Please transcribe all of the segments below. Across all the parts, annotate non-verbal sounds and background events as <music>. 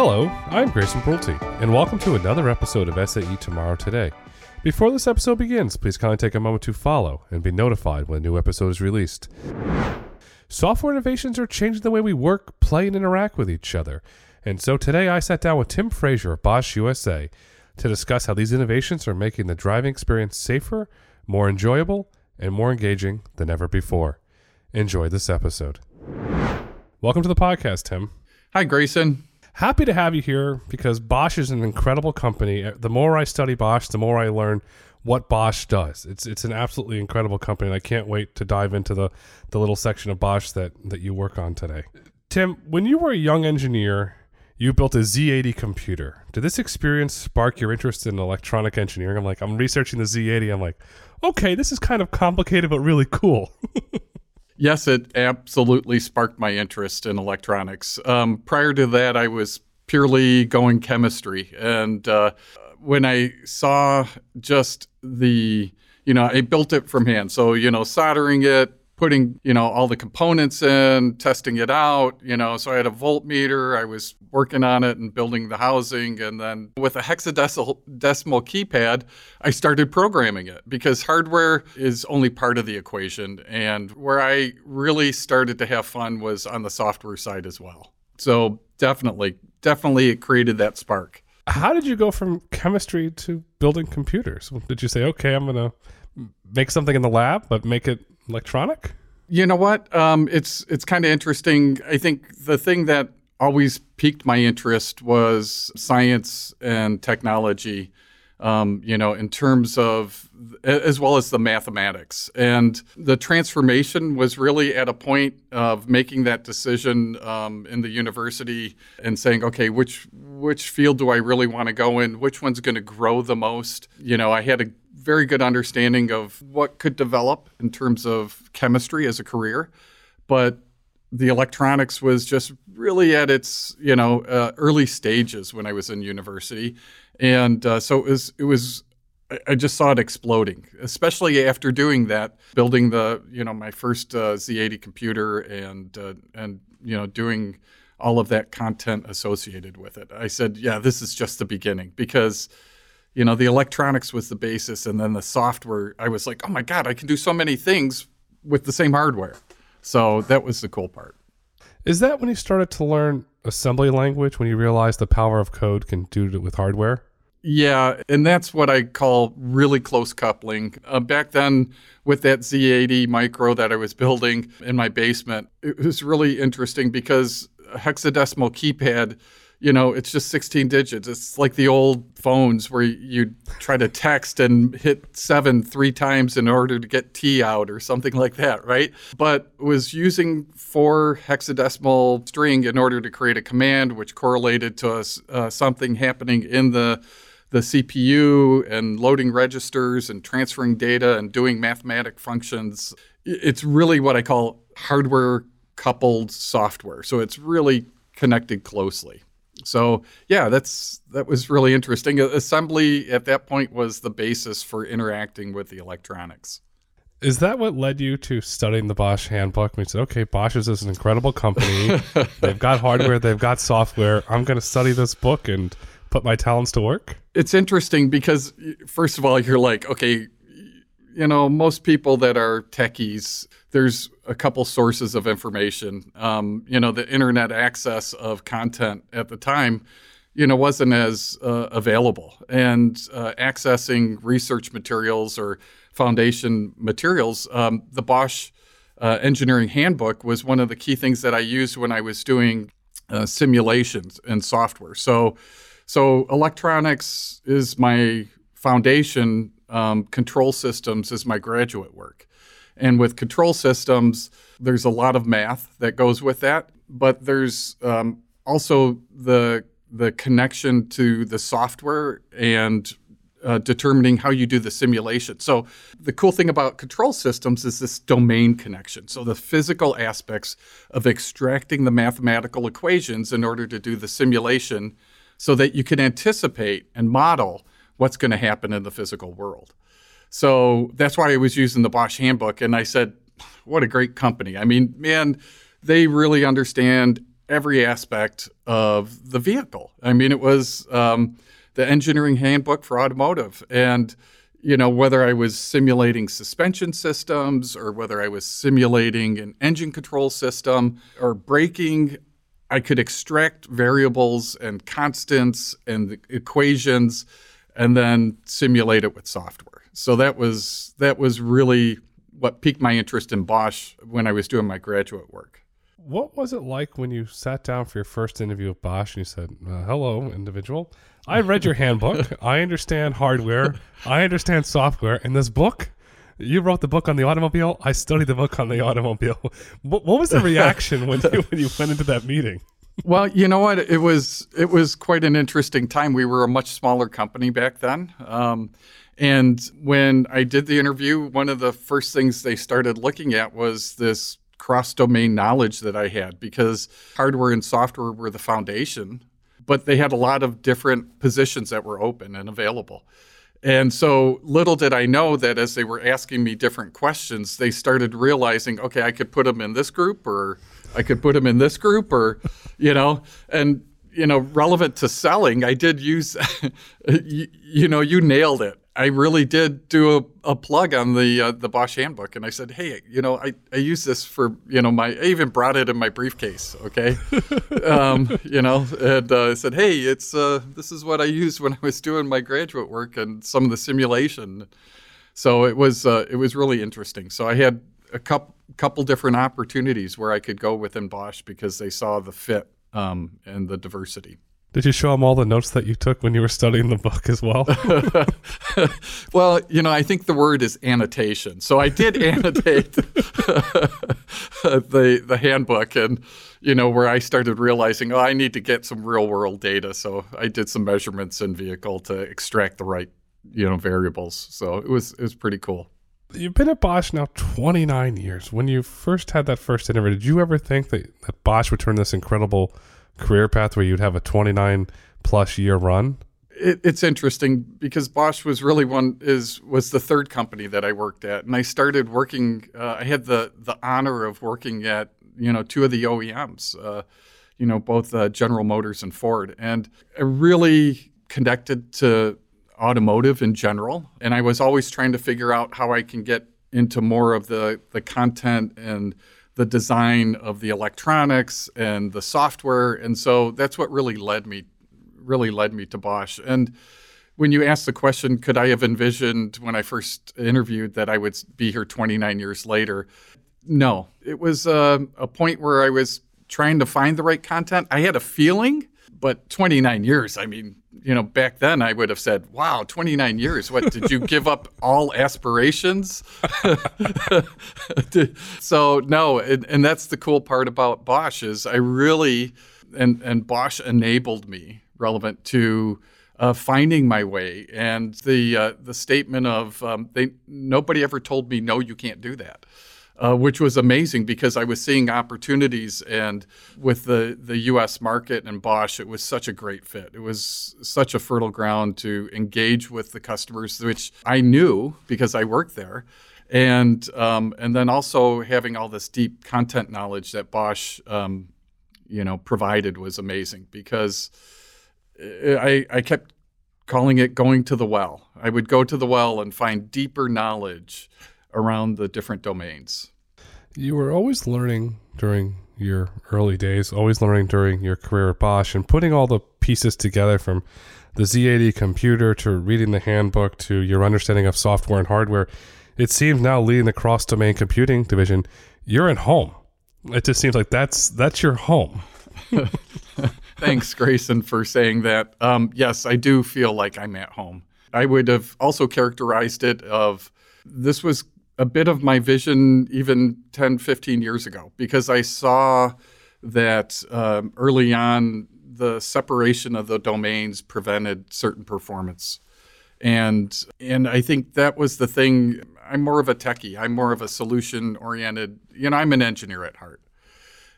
Hello, I'm Grayson Brulte, and welcome to another episode of SAE Tomorrow Today. Before this episode begins, please kindly take a moment to follow and be notified when a new episode is released. Software innovations are changing the way we work, play, and interact with each other. And so today I sat down with Tim Frasier of Bosch USA to discuss how these innovations are making the driving experience safer, more enjoyable, and more engaging than ever before. Enjoy this episode. Welcome to the podcast, Tim. Hi, Grayson. Happy to have you here because Bosch is an incredible company. Uh, The more I study Bosch, the more I learn what Bosch does. It's it's an absolutely incredible company, and I can't wait to dive into the, the little section of Bosch that, that you work on today. Tim, when you were a young engineer, you built a Z80 computer. Did this experience spark your interest in electronic engineering? I'm like, I'm researching the Z80. I'm like, okay, this is kind of complicated but really cool. <laughs> Yes, it absolutely sparked my interest in electronics. Um, prior to that, I was purely going chemistry. And uh, when I saw just the, you know, I built it from hand. So, you know, soldering it, putting, you know, all the components in, testing it out, you know, so I had a voltmeter, I was working on it and building the housing. And then with a hexadecimal decimal keypad, I started programming it because hardware is only part of the equation. And where I really started to have fun was on the software side as well. So definitely, definitely it created that spark. How did you go from chemistry to building computers? Did you say, okay, I'm going to make something in the lab, but make it electronic? You know what? Um, it's it's kind of interesting. I think the thing that always piqued my interest was science and technology. Um, you know, in terms of as well as the mathematics, and the transformation was really at a point of making that decision um, in the university and saying, okay, which which field do I really want to go in? Which one's going to grow the most? You know, I had a very good understanding of what could develop in terms of chemistry as a career, but the electronics was just really at its you know uh, early stages when I was in university, and uh, so it was it was I- just saw it exploding, especially after doing that, building the you know my first uh, Z80 computer and uh, and you know doing all of that content associated with it. I said, yeah, this is just the beginning because you know the electronics was the basis and then the software i was like oh my god i can do so many things with the same hardware. So that was the cool part. Is that when you started to learn assembly language, when you realized the power of code can do it with hardware? yeah and that's what i call really close coupling. Uh, back then with that z80 micro that i was building in my basement it was really interesting because a hexadecimal keypad you know, it's just 16 digits. It's like the old phones where you try to text and hit seven three times in order to get T out or something like that, right? But was using four hexadecimal string in order to create a command which correlated to uh, something happening in the the CPU and loading registers and transferring data and doing mathematic functions. It's really what I call hardware coupled software. So it's really connected closely. So yeah, that's that was really interesting. Assembly at that point was the basis for interacting with the electronics. Is that what led you to studying the Bosch handbook? We said, okay, Bosch is this incredible company. <laughs> they've got hardware, they've got software. I'm going to study this book and put my talents to work. It's interesting because first of all, you're like, okay, you know, most people that are techies, there's a couple sources of information. Um, you know, the internet access of content at the time, you know, wasn't as uh, available, and uh, accessing research materials or foundation materials. Um, the Bosch uh, Engineering Handbook was one of the key things that I used when I was doing uh, simulations and software. So, so electronics is my foundation um, control systems is my graduate work. And with control systems, there's a lot of math that goes with that, but there's um, also the the connection to the software and uh, determining how you do the simulation. So the cool thing about control systems is this domain connection. So the physical aspects of extracting the mathematical equations in order to do the simulation, so that you can anticipate and model what's going to happen in the physical world. So that's why I was using the Bosch handbook. And I said, what a great company. I mean, man, they really understand every aspect of the vehicle. I mean, it was um, the engineering handbook for automotive. And, you know, whether I was simulating suspension systems or whether I was simulating an engine control system or braking, I could extract variables and constants and equations and then simulate it with software. So that was that was really what piqued my interest in Bosch when I was doing my graduate work. What was it like when you sat down for your first interview with Bosch and you said, uh, "Hello, individual. I read your handbook. I understand hardware. I understand software. And this book, you wrote the book on the automobile. I studied the book on the automobile. <laughs> What, what was the reaction when you, when you went into that meeting?" well, you know what? It was it was quite an interesting time. We were a much smaller company back then. Um, and when I did the interview, one of the first things they started looking at was this cross domain knowledge that I had because hardware and software were the foundation, but they had a lot of different positions that were open and available. And so little did I know that as they were asking me different questions, they started realizing, okay, I could put them in this group or I could put them in this group or, you know, and, you know, relevant to selling, I did use, <laughs> you, you know, you nailed it. I really did do a, a plug on the uh, the Bosch handbook, and I said, "Hey, you know, I, I use this for you know my I even brought it in my briefcase, okay, <laughs> um, you know, and uh, I said, hey, it's uh, this is what I used when I was doing my graduate work and some of the simulation. So it was uh, it was really interesting. So I had a couple couple different opportunities where I could go within Bosch because they saw the fit um, and the diversity. Did you show them all the notes that you took when you were studying the book as well? <laughs> <laughs> well, you know, I think the word is annotation. So I did <laughs> annotate the the handbook, and you know, where I started realizing, oh, I need to get some real world data. So I did some measurements in vehicle to extract the right, you know, variables. So it was it was pretty cool. You've been at Bosch now 29 years. When you first had that first interview, did you ever think that, that Bosch would turn this incredible career path where you'd have a 29 plus year run? It, it's interesting because Bosch was really one is was the third company that I worked at, and I started working. Uh, I had the the honor of working at you know two of the OEMs, uh, you know both uh, General Motors and Ford, and I really connected to automotive in general, and I was always trying to figure out how I can get into more of the the content and the design of the electronics and the software. And so that's what really led me really led me to Bosch. And when you asked the question, could I have envisioned when I first interviewed that I would be here 29 years later? No, it was uh, a point where I was trying to find the right content. I had a feeling, but 29 years, I mean, you know, back then I would have said, wow, 29 years. What, did you give up all aspirations? <laughs> so, no, and, and that's the cool part about Bosch is I really, and, and Bosch enabled me relevant to uh, finding my way. And the, uh, the statement of, um, they, nobody ever told me, no, you can't do that uh, which was amazing because I was seeing opportunities. And with the, the U.S. market and Bosch, it was such a great fit. It was such a fertile ground to engage with the customers, which I knew because I worked there. And, um, and then also having all this deep content knowledge that Bosch um, you know, provided was amazing because I, I kept calling it going to the well. I would go to the well and find deeper knowledge around the different domains. You were always learning during your early days, always learning during your career at Bosch, and putting all the pieces together from the Z80 computer to reading the handbook to your understanding of software and hardware. It seems now leading the cross domain computing division, you're at home. It just seems like that's that's your home. <laughs> Thanks, Grayson, for saying that. Um, yes, I do feel like I'm at home. I would have also characterized it of this was a bit of my vision even 10, 15 years ago because I saw that um, early on the separation of the domains prevented certain performance. And and I think that was the thing. I'm more of a techie. I'm more of a solution oriented. You know, I'm an engineer at heart.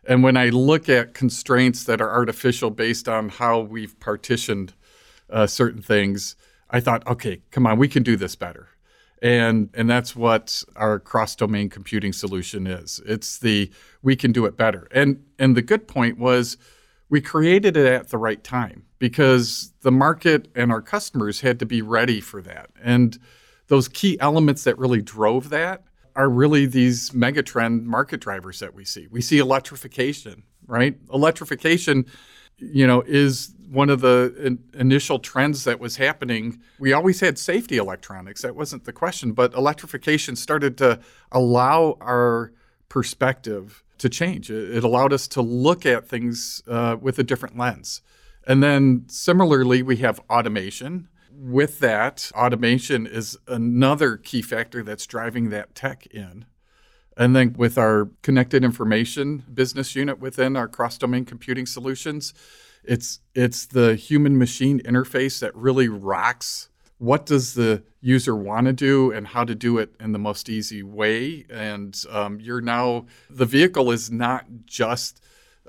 And when I look at constraints that are artificial based on how we've partitioned uh, certain things, I thought, okay, come on, we can do this better. And and that's what our cross-domain computing solution is. It's the we can do it better. And and the good point was we created it at the right time because the market and our customers had to be ready for that. And those key elements that really drove that are really these megatrend market drivers that we see. We see electrification, right? Electrification, you know, is one of the in, initial trends that was happening. We always had safety electronics, that wasn't the question, but electrification started to allow our perspective to change. It, it allowed us to look at things uh, with a different lens. And then similarly, we have automation with that, automation is another key factor that's driving that tech in. And then with our connected information business unit within our cross domain computing solutions, it's it's the human machine interface that really rocks what does the user want to do and how to do it in the most easy way and um, you're now the vehicle is not just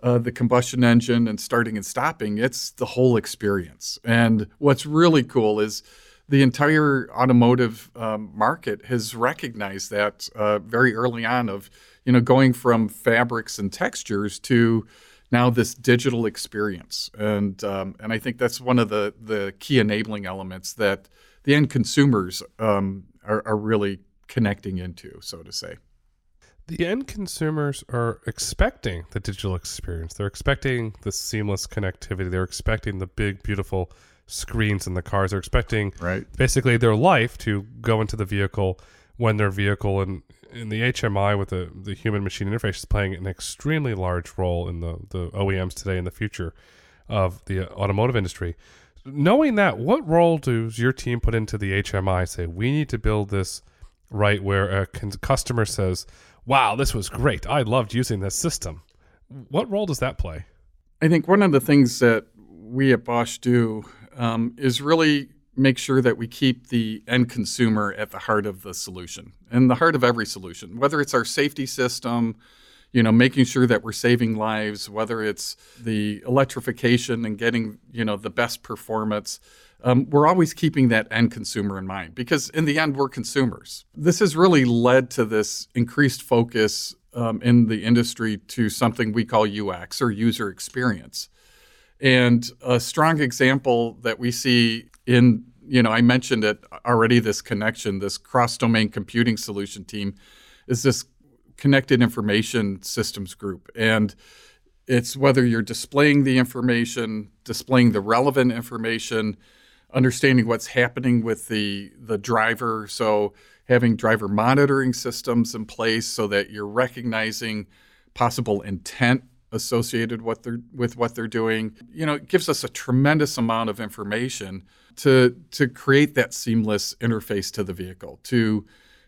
uh, the combustion engine and starting and stopping. It's the whole experience. And what's really cool is the entire automotive um, market has recognized that uh, very early on of you know going from fabrics and textures to now this digital experience and um, and I think that's one of the the key enabling elements that the end consumers um, are, are really connecting into so to say the end consumers are expecting the digital experience. They're expecting the seamless connectivity. They're expecting the big, beautiful screens in the cars. They're expecting right. basically their life to go into the vehicle when their vehicle and in the HMI with the, the human machine interface is playing an extremely large role in the, the OEMs today and the future of the automotive industry. Knowing that, what role does your team put into the HMI? Say, we need to build this right where a customer says, wow, this was great. I loved using this system. What role does that play? I think one of the things that we at Bosch do um, is really make sure that we keep the end consumer at the heart of the solution and the heart of every solution, whether it's our safety system, you know, making sure that we're saving lives, whether it's the electrification and getting, you know, the best performance um, we're always keeping that end consumer in mind because in the end, we're consumers. This has really led to this increased focus um, in the industry to something we call UX or user experience. And a strong example that we see in, you know, I mentioned it already this connection, this cross domain computing solution team is this connected information systems group. And it's whether you're displaying the information, displaying the relevant information, understanding what's happening with the the driver. So having driver monitoring systems in place so that you're recognizing possible intent associated what they're, with what they're doing. You know, it gives us a tremendous amount of information to to create that seamless interface to the vehicle, to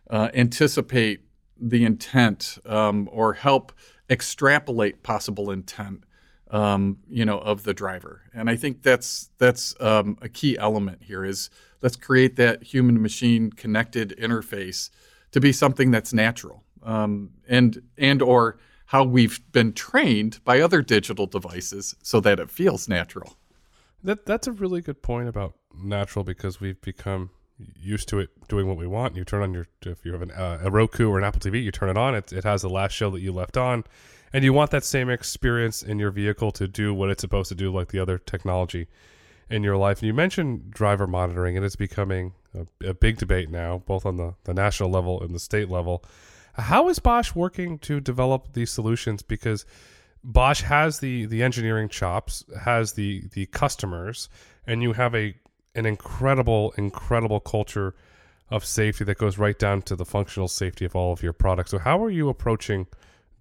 uh, anticipate the intent um, or help extrapolate possible intent um, you know, of the driver. And I think that's that's um, a key element here. Is let's create that human machine connected interface to be something that's natural, um, and and or how we've been trained by other digital devices so that it feels natural. That that's a really good point about natural because we've become used to it doing what we want. You turn on your if you have an, uh, a Roku or an Apple TV, you turn it on. It it has the last show that you left on and you want that same experience in your vehicle to do what it's supposed to do, like the other technology in your life. And you mentioned driver monitoring, and it's becoming a, a big debate now, both on the, the national level and the state level. How is Bosch working to develop these solutions? Because Bosch has the the engineering chops, has the the customers, and you have a an incredible incredible culture of safety that goes right down to the functional safety of all of your products. So how are you approaching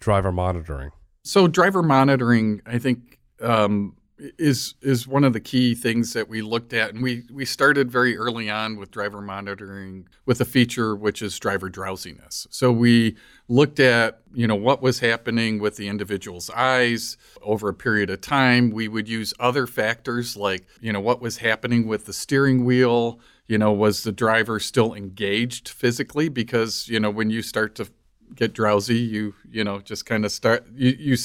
driver monitoring? So driver monitoring, I think, um, is is one of the key things that we looked at, and we we started very early on with driver monitoring with a feature which is driver drowsiness. So we looked at you know what was happening with the individual's eyes over a period of time. We would use other factors like you know what was happening with the steering wheel. You know, was the driver still engaged physically? Because you know when you start to get drowsy, you you know just kind of start you you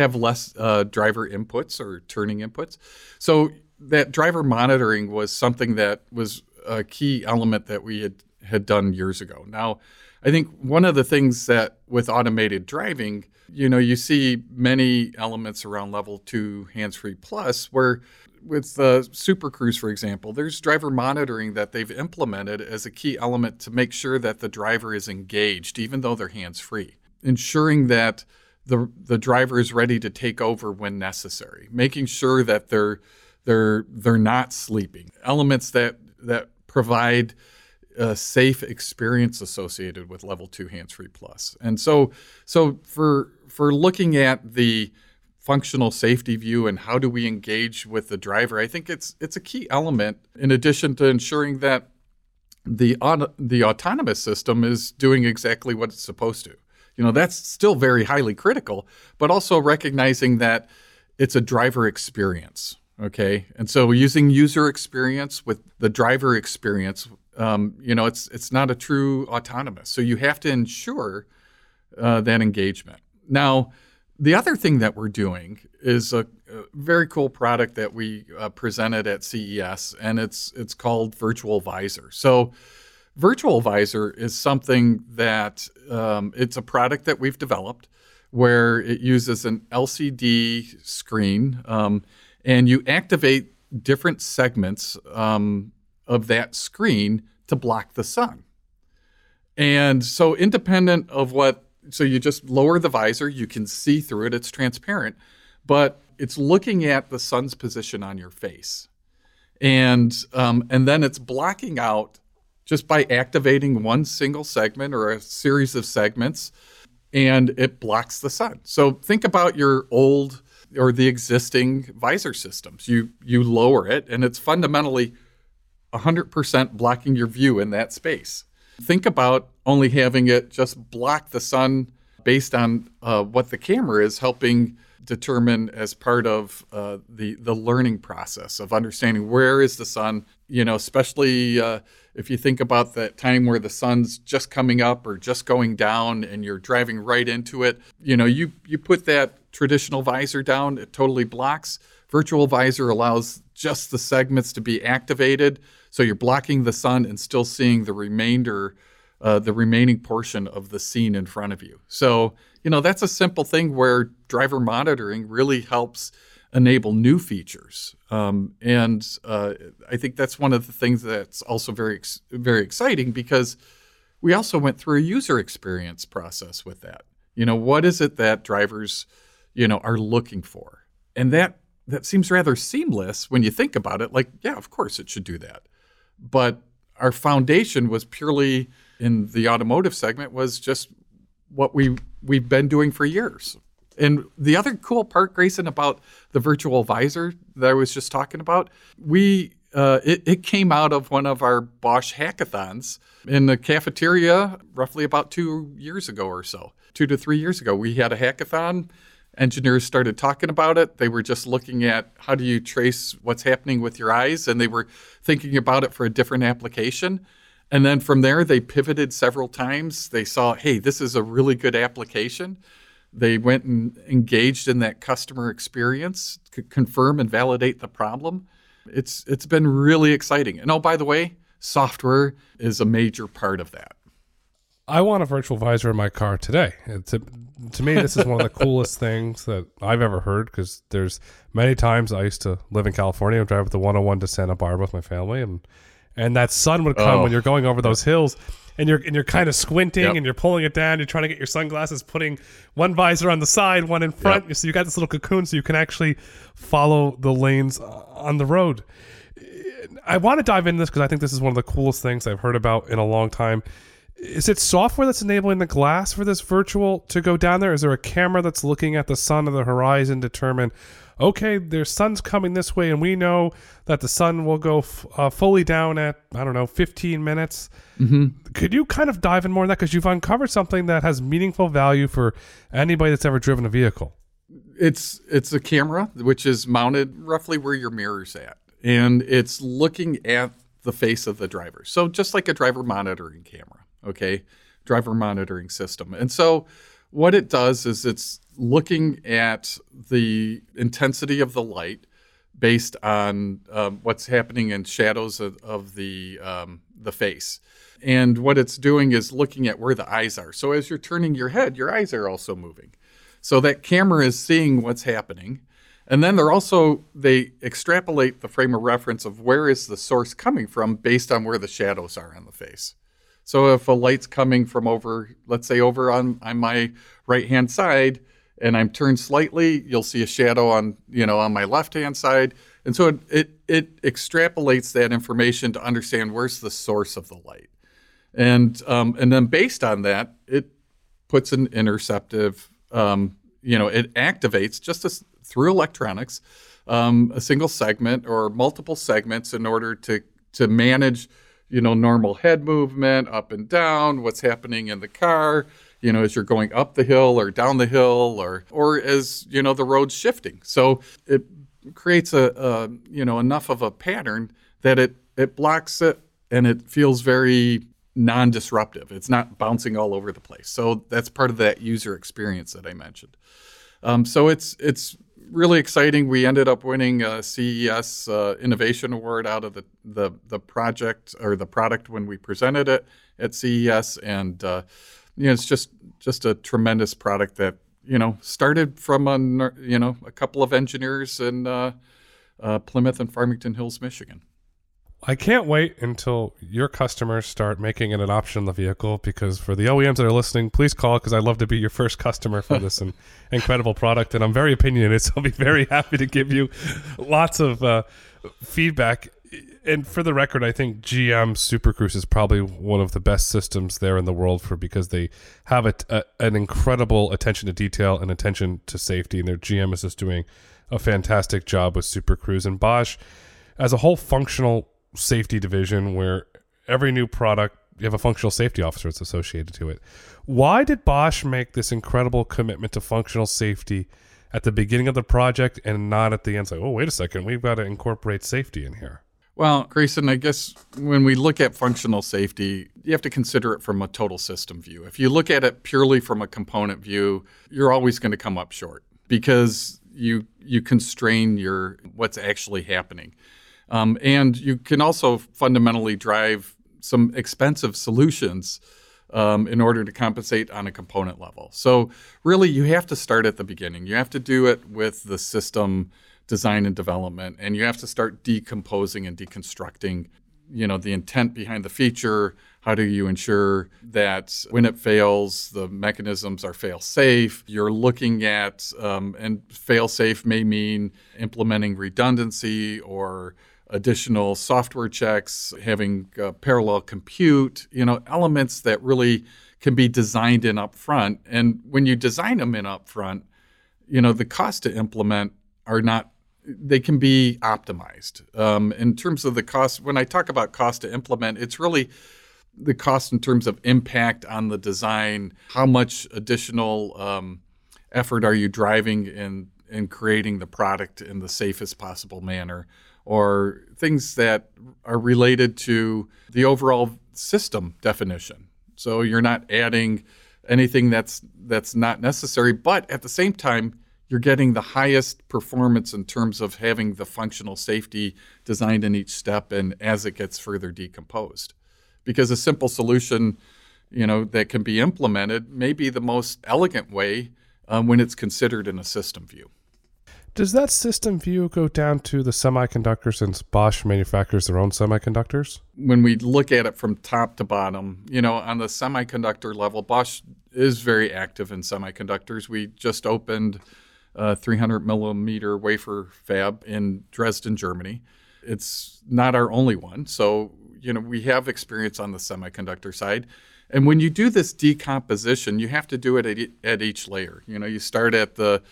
have less uh, driver inputs or turning inputs. So that driver monitoring was something that was a key element that we had had done years ago. Now, I think one of the things that with automated driving, you know, you see many elements around level two hands free plus where with the Super Cruise, for example, there's driver monitoring that they've implemented as a key element to make sure that the driver is engaged, even though they're hands free, ensuring that the the driver is ready to take over when necessary, making sure that they're they're they're not sleeping. Elements that that provide a safe experience associated with level two hands free plus. And so so for for looking at the functional safety view and how do we engage with the driver, I think it's it's a key element in addition to ensuring that the the autonomous system is doing exactly what it's supposed to. You know, that's still very highly critical, but also recognizing that it's a driver experience. Okay, and so using user experience with the driver experience, um, you know, it's it's not a true autonomous. So you have to ensure uh, that engagement. Now, the other thing that we're doing is a, a very cool product that we uh, presented at CES, and it's it's called Virtual Visor. So, Virtual Visor is something that um, it's a product that we've developed where it uses an LCD screen, um, and you activate different segments um, of that screen to block the sun. And so, independent of what so you just lower the visor, you can see through it, it's transparent, but it's looking at the sun's position on your face. And, um, and then it's blocking out just by activating one single segment or a series of segments, and it blocks the sun. So think about your old or the existing visor systems. You, you lower it, and it's fundamentally 100% blocking your view in that space. Think about only having it just block the sun based on uh, what the camera is helping determine as part of uh, the the learning process of understanding where is the sun. You know, especially uh, if you think about that time where the sun's just coming up or just going down, and you're driving right into it. You know, you you put that traditional visor down, it totally blocks. Virtual visor allows just the segments to be activated so you're blocking the sun and still seeing the remainder, uh, the remaining portion of the scene in front of you. So, you know, that's a simple thing where driver monitoring really helps enable new features. Um, and uh, I think that's one of the things that's also very, very exciting because we also went through a user experience process with that. You know, what is it that drivers, you know, are looking for? And that that seems rather seamless when you think about it. Like, yeah, of course it should do that but our foundation was purely in the automotive segment was just what we we've been doing for years. And the other cool part, Grayson, about the virtual visor that I was just talking about, we uh, it, it, came out of one of our Bosch hackathons in the cafeteria roughly about two years ago or so. Two to three years ago, we had a hackathon engineers started talking about it. They were just looking at how do you trace what's happening with your eyes, and they were thinking about it for a different application. And then from there, they pivoted several times. They saw, hey, this is a really good application. They went and engaged in that customer experience to confirm and validate the problem. It's it's been really exciting. And oh, by the way, software is a major part of that. I want a virtual visor in my car today. To, to me, this is one of the <laughs> coolest things that I've ever heard because there's many times I used to live in California and drive with the 101 to Santa Barbara with my family, and and that sun would come oh. when you're going over those hills, and you're and you're kind of squinting yep. and you're pulling it down. You're trying to get your sunglasses, putting one visor on the side, one in front. Yep. So you got this little cocoon, so you can actually follow the lanes uh, on the road. I want to dive into this because I think this is one of the coolest things I've heard about in a long time is it software that's enabling the glass for this virtual to go down there? Is there a camera that's looking at the sun or the horizon, determine, okay, there's sun's coming this way, and we know that the sun will go f- uh, fully down at I don't know 15 minutes. Mm-hmm. Could you kind of dive in more on that because you've uncovered something that has meaningful value for anybody that's ever driven a vehicle? It's it's a camera which is mounted roughly where your mirror's at, and it's looking at the face of the driver. So just like a driver monitoring camera okay, driver monitoring system. And so what it does is it's looking at the intensity of the light based on um, what's happening in shadows of, of the um, the face, And what it's doing is looking at where the eyes are. So as you're turning your head, your eyes are also moving. So that camera is seeing what's happening. And then they're also they extrapolate the frame of reference of where is the source coming from based on where the shadows are on the face. So if a light's coming from over, let's say over on, on my right hand side, and I'm turned slightly, you'll see a shadow on you know on my left hand side. And so it, it, it extrapolates that information to understand where's the source of the light. And, um, and then based on that, it puts an interceptive, um, you know, it activates just through electronics um, a single segment or multiple segments in order to, to manage, you know, normal head movement up and down, what's happening in the car, you know, as you're going up the hill or down the hill or, or as, you know, the road's shifting. So it creates a, a, you know enough of a pattern that it it blocks it and it feels very non-disruptive. It's not bouncing all over the place. So that's part of that user experience that I mentioned. Um, so it's it's really exciting. We ended up winning a CES uh, Innovation Award out of the, the the project or the product when we presented it at CES, and uh, you know it's just just a tremendous product that you know, started from a you know a couple of engineers in uh, uh, Plymouth and Farmington Hills, Michigan. I can't wait until your customers start making it an option in the vehicle because for the OEMs that are listening, please call because I'd love to be your first customer for this <laughs> incredible product. And I'm very opinionated, <laughs> so I'll be very happy to give you lots of uh, feedback and for the record, I think GM Super Cruise is probably one of the best systems there in the world for because they have a, a, an incredible attention to detail and attention to safety, and their GM is just doing a fantastic job with Super Cruise and Bosch as a whole functional safety division where every new product you have a functional safety officer that's associated to it. Why did Bosch make this incredible commitment to functional safety at the beginning of the project and not at the end? It's like, oh, wait a second, we've got to incorporate safety in here. Well, Grayson, I guess when we look at functional safety, you have to consider it from a total system view. If you look at it purely from a component view, you're always going to come up short because you you constrain your what's actually happening, um, and you can also fundamentally drive some expensive solutions um, in order to compensate on a component level. So really, you have to start at the beginning. You have to do it with the system design and development and you have to start decomposing and deconstructing you know the intent behind the feature. How do you ensure that when it fails the mechanisms are fail safe you're looking at um, and fail safe may mean implementing redundancy or additional software checks having uh, parallel compute you know elements that really can be designed in upfront. And when you design them in upfront you know the cost to implement are not they can be optimized. Um, in terms of the cost, when I talk about cost to implement, it's really the cost in terms of impact on the design. How much additional um, effort are you driving in in creating the product in the safest possible manner, or things that are related to the overall system definition. So you're not adding anything that's that's not necessary, but at the same time you're getting the highest performance in terms of having the functional safety designed in each step and as it gets further decomposed. Because a simple solution, you know, that can be implemented may be the most elegant way um, when it's considered in a system view. Does that system view go down to the semiconductor since Bosch manufactures their own semiconductors? When we look at it from top to bottom, you know, on the semiconductor level, Bosch is very active in semiconductors. We just opened uh, 300 millimeter wafer fab in Dresden, Germany. It's not our only one. So, you know, we have experience on the semiconductor side. And when you do this decomposition, you have to do it at, e- at each layer. You know, you start at the,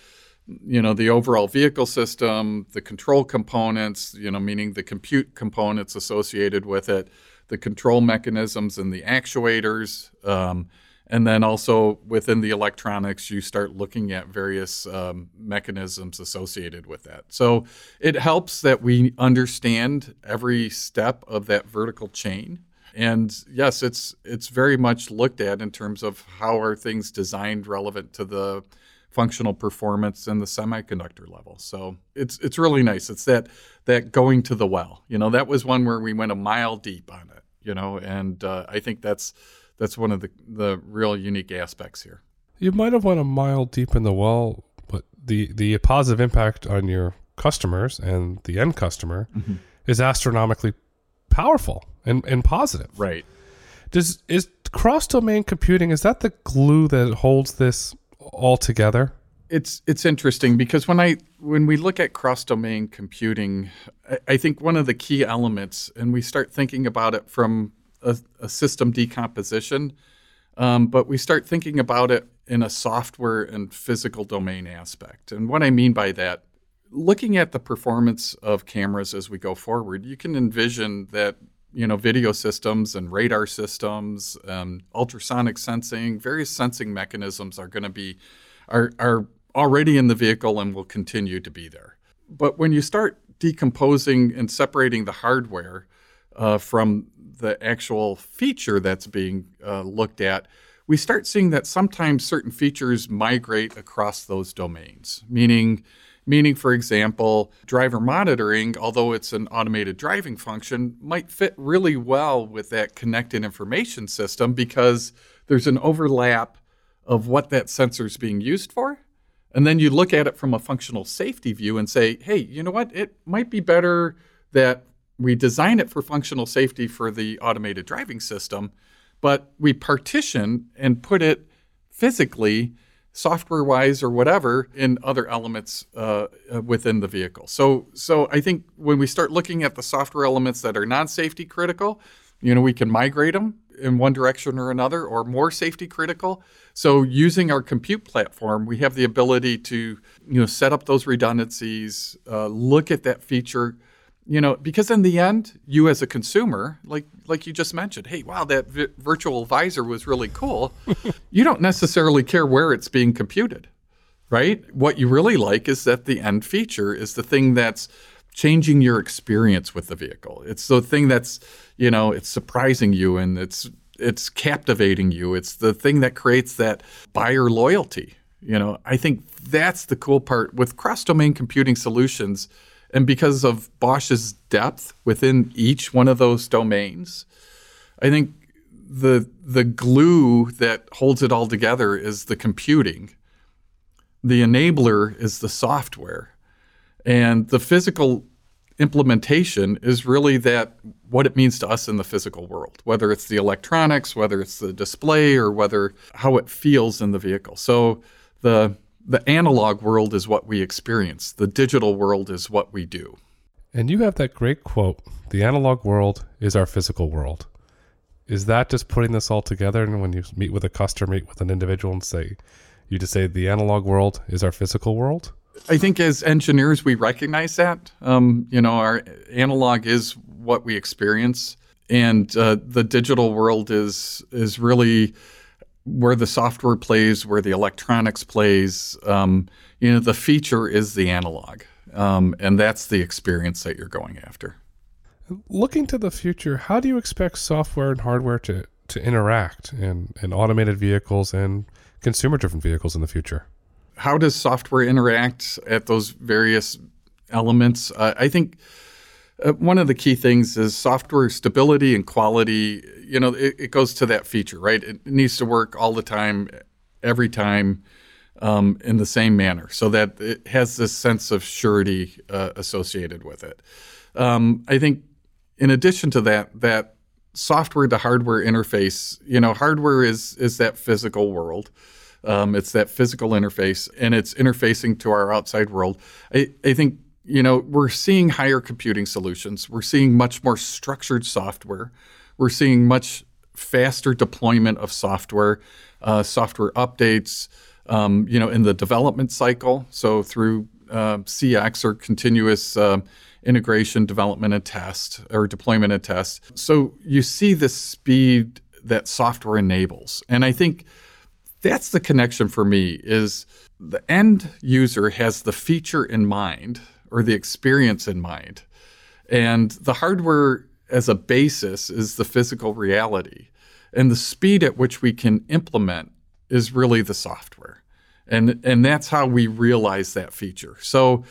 you know, the overall vehicle system, the control components, you know, meaning the compute components associated with it, the control mechanisms and the actuators. Um, and then also within the electronics, you start looking at various um, mechanisms associated with that. So it helps that we understand every step of that vertical chain. And yes, it's it's very much looked at in terms of how are things designed relevant to the functional performance and the semiconductor level. So it's it's really nice. It's that that going to the well. You know, that was one where we went a mile deep on it you know, and uh, I think that's that's one of the the real unique aspects here. You might have went a mile deep in the well, but the the positive impact on your customers and the end customer mm-hmm. is astronomically powerful and, and positive. Right. Does is cross domain computing is that the glue that holds this all together? It's it's interesting because when I when we look at cross domain computing, I, I, think one of the key elements, and we start thinking about it from a, a system decomposition, um, but we start thinking about it in a software and physical domain aspect. And what I mean by that, looking at the performance of cameras as we go forward, you can envision that you know video systems and radar systems, um, ultrasonic sensing, various sensing mechanisms are going to be are are already in the vehicle and will continue to be there. But when you start decomposing and separating the hardware uh, from the actual feature that's being uh, looked at, we start seeing that sometimes certain features migrate across those domains, meaning Meaning, for example, driver monitoring, although it's an automated driving function, might fit really well with that connected information system because there's an overlap of what that sensor is being used for. And then you look at it from a functional safety view and say, hey, you know what? It might be better that we design it for functional safety for the automated driving system, but we partition and put it physically software wise or whatever in other elements uh, uh, within the vehicle. So, so I think when we start looking at the software elements that are non-safety critical, you know, we can migrate them in one direction or another, or more safety critical. So, using our compute platform, we have the ability to, you know, set up those redundancies, uh, look at that feature you know because in the end you as a consumer like like you just mentioned hey wow that vi- virtual visor was really cool. <laughs> You don't necessarily care where it's being computed right? What you really like is that the end feature is the thing that's changing your experience with the vehicle. It's the thing that's you know it's surprising you and it's it's captivating you. It's the thing that creates that buyer loyalty you know? I think that's the cool part. With cross domain computing solutions and because of Bosch's depth within each one of those domains, I think the the glue that holds it all together is the computing. The enabler is the software. And the physical implementation is really that what it means to us in the physical world, whether it's the electronics, whether it's the display, or whether how it feels in the vehicle. So the the analog world is what we experience, the digital world is what we do. And you have that great quote the analog world is our physical world. Is that just putting this all together? And when you meet with a customer, meet with an individual, and say, you just say the analog world is our physical world? I think as engineers, we recognize that. Um, you know, our analog is what we experience, and uh, the digital world is is really where the software plays, where the electronics plays. Um, you know, the feature is the analog, um, and that's the experience that you're going after. Looking to the future, how do you expect software and hardware to, to interact in, in automated vehicles and consumer driven vehicles in the future? How does software interact at those various elements? Uh, I think uh, one of the key things is software stability and quality. You know, it, it, goes to that feature, right? It needs to work all the time, every time, um, in the same manner, so that it has this sense of surety uh, associated with it. Um, I think, in addition to that, that software to hardware interface. You know, hardware is is that physical world. Um, it's that physical interface, and it's interfacing to our outside world. I, I think you know, we're seeing higher computing solutions. We're seeing much more structured software. We're seeing much faster deployment of software, uh, software updates, um, you know, in the development cycle. So through uh, CX or continuous uh, integration, development, and test, or deployment and test. So you see the speed that software enables, and I think that's the connection for me. Is the end user has the feature in mind or the experience in mind. And the hardware as a basis is the physical reality. And the speed at which we can implement is really the software. And, and that's how we realize that feature. So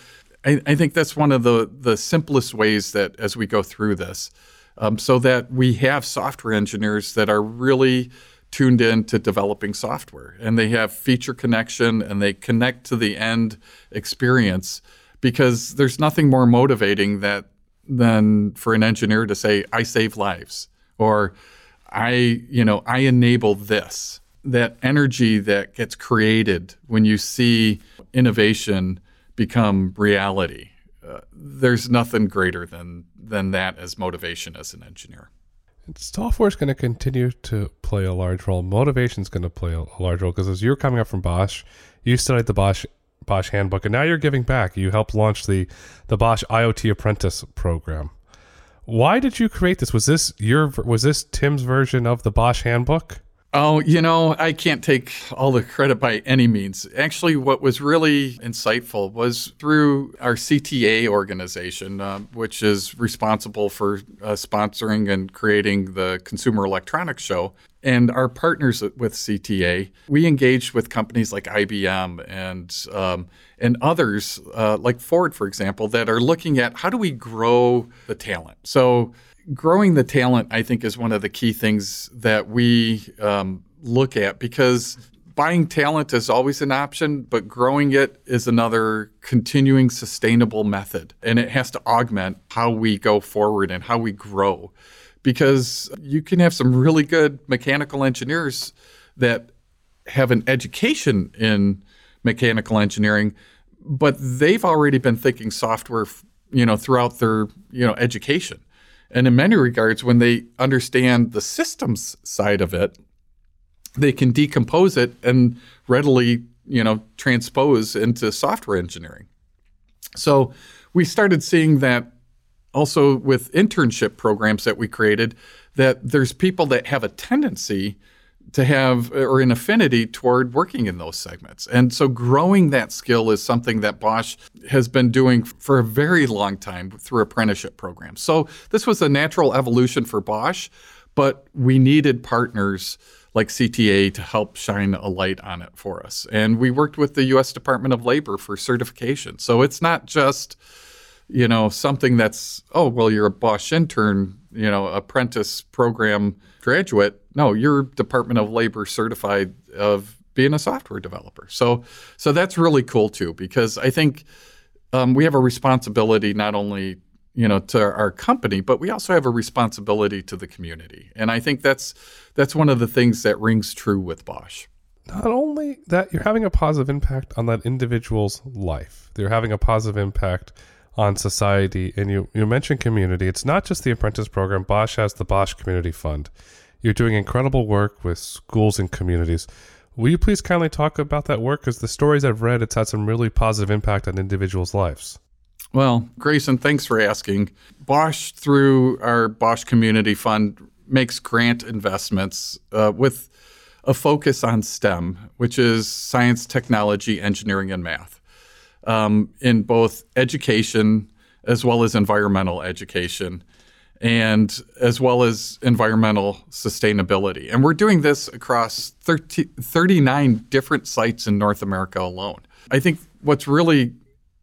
I, I think that's one of the, the simplest ways that as we go through this, um, so that we have software engineers that are really tuned in to developing software and they have feature connection and they connect to the end experience because there's nothing more motivating that than for an engineer to say I save lives or I you know I enable this that energy that gets created when you see innovation become reality uh, there's nothing greater than than that as motivation as an engineer software is going to continue to play a large role. Motivation is going to play a, a large role because as you're coming up from Bosch, you studied the Bosch Bosch handbook, and now you're giving back. You helped launch the the Bosch IoT Apprentice program. Why did you create this? Was this your was this Tim's version of the Bosch handbook? Oh, you know, I can't take all the credit by any means. Actually, what was really insightful was through our CTA organization, uh, which is responsible for uh, sponsoring and creating the Consumer Electronics Show. And our partners with CTA, we engaged with companies like IBM and um, and others uh, like Ford, for example, that are looking at how do we grow the talent. So growing the talent, I think, is one of the key things that we um, look at because buying talent is always an option, but growing it is another continuing sustainable method. And it has to augment how we go forward and how we grow. Because you can have some really good mechanical engineers that have an education in mechanical engineering, but they've already been thinking software, you know, throughout their, you know, education. And in many regards, when they understand the systems side of it, they can decompose it and readily, you know, transpose into software engineering. So we started seeing that also with internship programs that we created, that there's people that have a tendency to have uh, or an affinity toward working in those segments. And so growing that skill is something that Bosch has been doing for a very long time through apprenticeship programs. So this was a natural evolution for Bosch, but we needed partners like CTA to help shine a light on it for us. And we worked with the US Department of Labor for certification. So it's not just you know something that's oh well you're a Bosch intern, you know, apprentice program graduate no, you're Department of Labor certified of being a software developer. So, so that's really cool too, because I think um, we have a responsibility not only you know to our company, but we also have a responsibility to the community, and I think that's that's one of the things that rings true with Bosch. Not only that, you're having a positive impact on that individual's life. You're having a positive impact on society, and you you mentioned community. It's not just the apprentice program. Bosch has the Bosch Community Fund you're doing incredible work with schools and communities. Will you please kindly talk about that work? Because the stories I've read, it's had some really positive impact on individuals' lives. Well, Grayson, thanks for asking. Bosch, through our Bosch Community Fund, makes grant investments uh, with a focus on STEM, which is science, technology, engineering, and math, um, in both education as well as environmental education and as well as environmental sustainability. And we're doing this across 30, 39 different sites in North America alone. I think what's really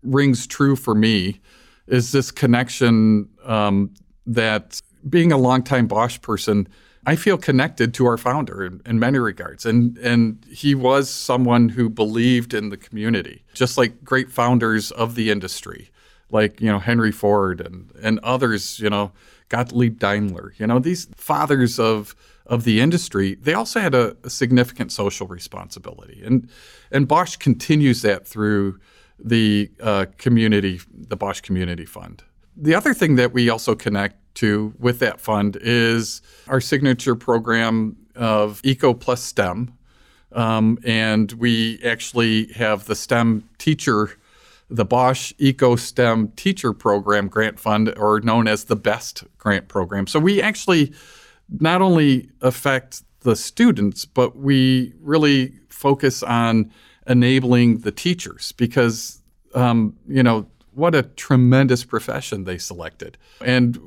rings true for me is this connection um, that being a longtime Bosch person, I feel connected to our founder in, in, many regards. And, and he was someone who believed in the community, just like great founders of the industry, like, you know, Henry Ford and, and others, you know, Gottlieb Daimler, you know, these fathers of of the industry, they also had a, a significant social responsibility, and and Bosch continues that through the uh, community, the Bosch Community Fund. The other thing that we also connect to with that fund is our signature program of Eco Plus STEM, um, and we actually have the STEM teacher the Bosch Eco STEM Teacher Program Grant Fund, or known as the BEST Grant Program. So we actually not only affect the students, but we really focus on enabling the teachers because, um, you know, what a tremendous profession they selected. And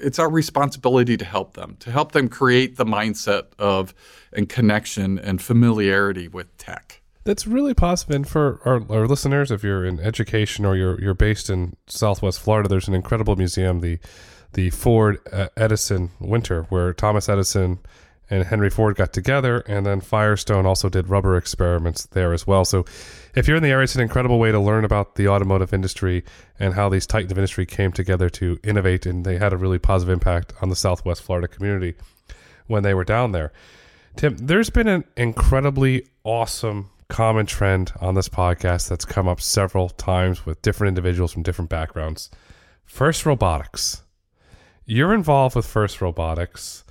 it's our responsibility to help them, to help them create the mindset of and connection and familiarity with tech that's really possible. And for our, our listeners, if you're in education or you're you're based in Southwest Florida, there's an incredible museum, the the Ford uh, Edison winter, where Thomas Edison and Henry Ford got together, and then Firestone also did rubber experiments there as well. So, if you're in the area, it's an incredible way to learn about the automotive industry and how these titans of industry came together to innovate, and they had a really positive impact on the Southwest Florida community when they were down there. Tim, there's been an incredibly awesome common trend on this podcast that's come up several times with different individuals from different backgrounds. First Robotics. You're involved with First Robotics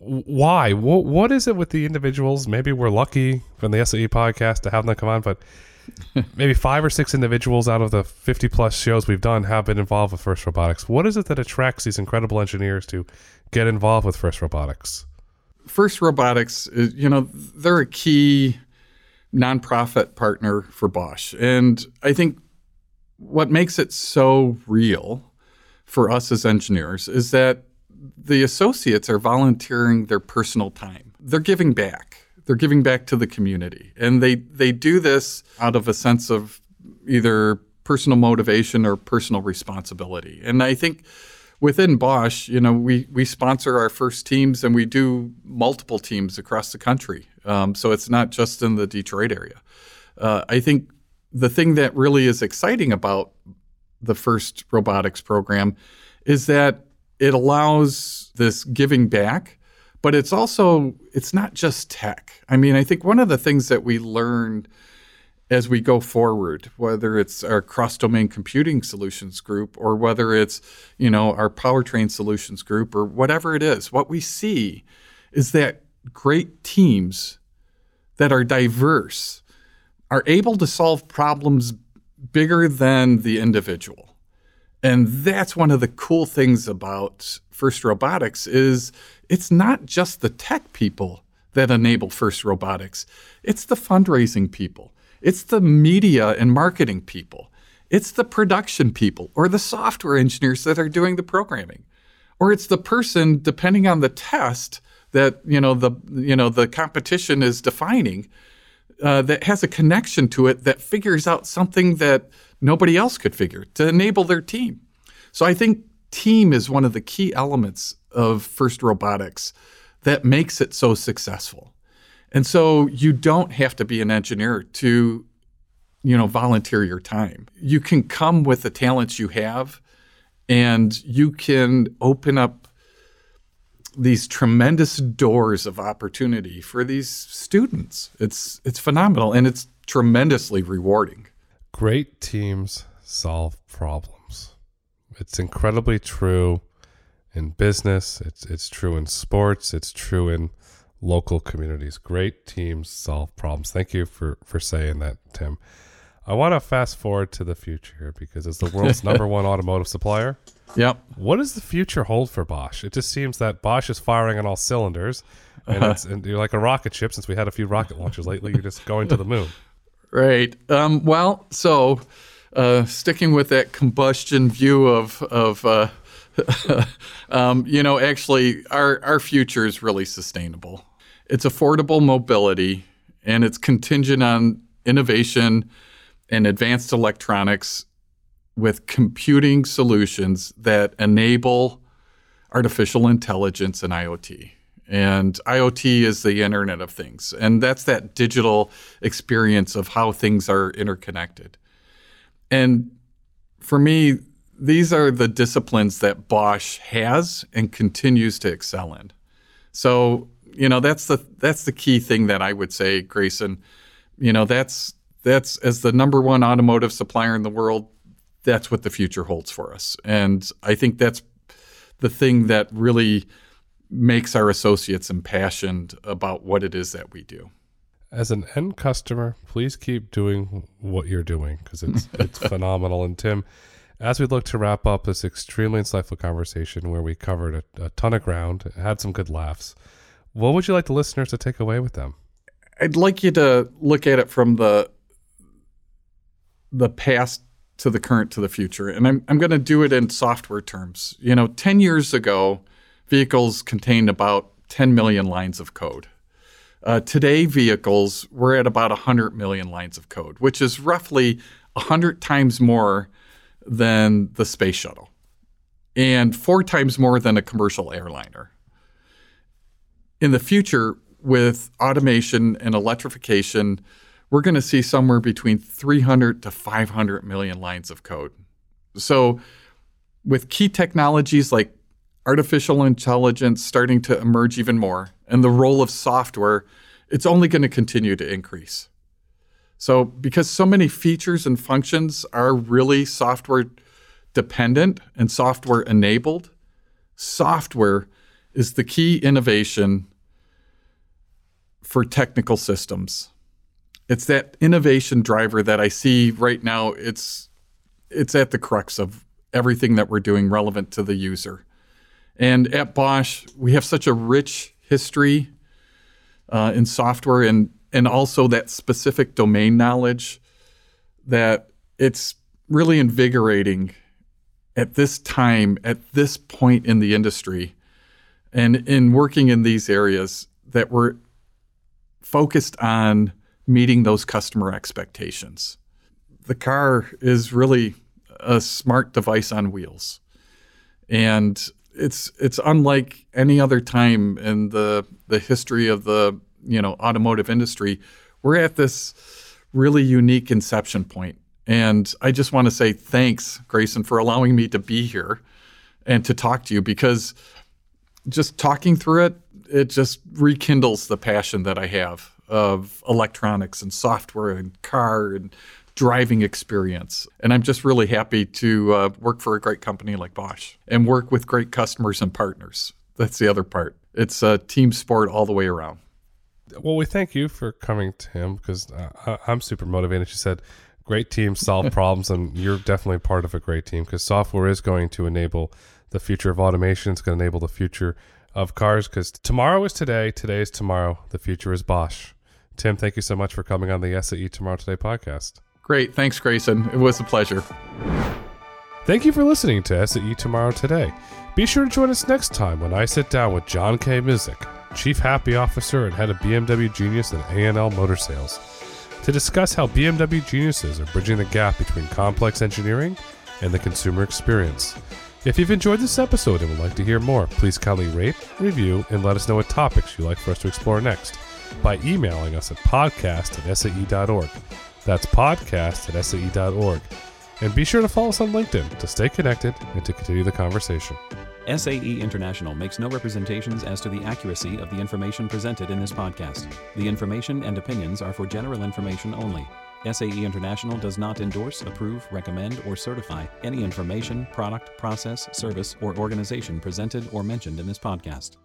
why? What, what is it with the individuals? Maybe we're lucky from the SAE podcast to have them come on, but <laughs> maybe five or six individuals out of the 50 plus shows we've done have been involved with First Robotics. What is it that attracts these incredible engineers to get involved with First Robotics? First Robotics, is, you know, they're a key nonprofit partner for Bosch. And I think what makes it so real for us as engineers is that the associates are volunteering their personal time. They're giving back. They're giving back to the community. And they, they do this out of a sense of either personal motivation or personal responsibility. And I think within Bosch, you know, we, we sponsor our first teams and we do multiple teams across the country. Um, so it's not just in the Detroit area. Uh, I think the thing that really is exciting about the first robotics program is that it allows this giving back, but it's also it's not just tech. I mean, I think one of the things that we learned as we go forward, whether it's our cross-domain computing solutions group or whether it's, you know, our powertrain solutions group or whatever it is, what we see is that great teams that are diverse are able to solve problems bigger than the individual. And that's one of the cool things about First Robotics is it's not just the tech people that enable First Robotics. It's the fundraising people. It's the media and marketing people. It's the production people or the software engineers that are doing the programming. Or it's the person depending on the test that, you know, the you know, the competition is defining uh, that has a connection to it that figures out something that nobody else could figure to enable their team. So I think team is one of the key elements of First Robotics that makes it so successful. And so you don't have to be an engineer to you know volunteer your time. You can come with the talents you have and you can open up these tremendous doors of opportunity for these students. It's it's phenomenal and it's tremendously rewarding. Great teams solve problems. It's incredibly true in business, it's it's true in sports, it's true in local communities. Great teams solve problems. Thank you for for saying that, Tim. I want to fast forward to the future here because as the world's number one <laughs> automotive supplier, Yep. what does the future hold for Bosch? It just seems that Bosch is firing on all cylinders, and, uh-huh. it's, and you're like a rocket ship. Since we had a few rocket launches lately, you're just going to the moon. Right. Um, well, so uh, sticking with that combustion view of of uh, <laughs> um, you know, actually, our our future is really sustainable. It's affordable mobility, and it's contingent on innovation and advanced electronics with computing solutions that enable artificial intelligence and IoT. And IoT is the Internet of Things. And that's that digital experience of how things are interconnected. And for me, these are the disciplines that Bosch has and continues to excel in. So, you know, that's the that's the key thing that I would say, Grayson. You know, that's that's as the number one automotive supplier in the world, that's what the future holds for us. And I think that's the thing that really makes our associates impassioned about what it is that we do. As an end customer, please keep doing what you're doing because it's <laughs> it's phenomenal. And Tim, as we look to wrap up this extremely insightful conversation where we covered a, a ton of ground, had some good laughs, what would you like the listeners to take away with them? I'd like you to look at it from the the past to the current to the future. And I'm, I'm going to do it in software terms. You know, 10 years ago, vehicles contained about 10 million lines of code. Uh, today, vehicles, we're at about 100 million lines of code, which is roughly 100 times more than the space shuttle. and four times more than a commercial airliner. In the future, with automation and electrification, we're going to see somewhere between 300 to 500 million lines of code. So, with key technologies like artificial intelligence starting to emerge even more, and the role of software, it's only going to continue to increase. So, because so many features and functions are really software dependent and software enabled, software is the key innovation for technical systems. It's that innovation driver that I see right now. It's it's at the crux of everything that we're doing relevant to the user. And at Bosch, we have such a rich history uh, in software and and also that specific domain knowledge that it's really invigorating at this time, at this point in the industry, and in working in these areas that we're focused on meeting those customer expectations. The car is really a smart device on wheels. And it's it's unlike any other time in the the history of the you know automotive industry. We're at this really unique inception point, and I just want to say thanks, Grayson, for allowing me to be here and to talk to you because just talking through it, it just rekindles the passion that I have of electronics and software and car and driving experience. And I'm just really happy to uh, work for a great company like Bosch and work with great customers and partners. That's the other part. It's a team sport all the way around. Well, we thank you for coming, Tim, because uh, I'm super motivated. She said, great teams solve <laughs> problems, and you're definitely part of a great team because software is going to enable the future of automation. It's going to enable the future of cars because tomorrow is today, today is tomorrow, the future is Bosch. Tim, thank you so much for coming on the SAE Tomorrow Today podcast. Great. Thanks, Grayson. It was a pleasure. Thank you for listening to SAE Tomorrow Today. Be sure to join us next time when I sit down with John K. Mizik, Chief Happy Officer and Head of BMW Genius and A&L Motor Sales, to discuss how BMW geniuses are bridging the gap between complex engineering and the consumer experience. If you've enjoyed this episode and would like to hear more, please kindly rate, review, and let us know what topics you'd like for us to explore next by emailing us at podcast at sae.org. That's podcast at sae.org. And be sure to follow us on LinkedIn to stay connected and to continue the conversation. SAE International makes no representations as to the accuracy of the information presented in this podcast. The information and opinions are for general information only. SAE International does not endorse, approve, recommend, or certify any information, product, process, service, or organization presented or mentioned in this podcast.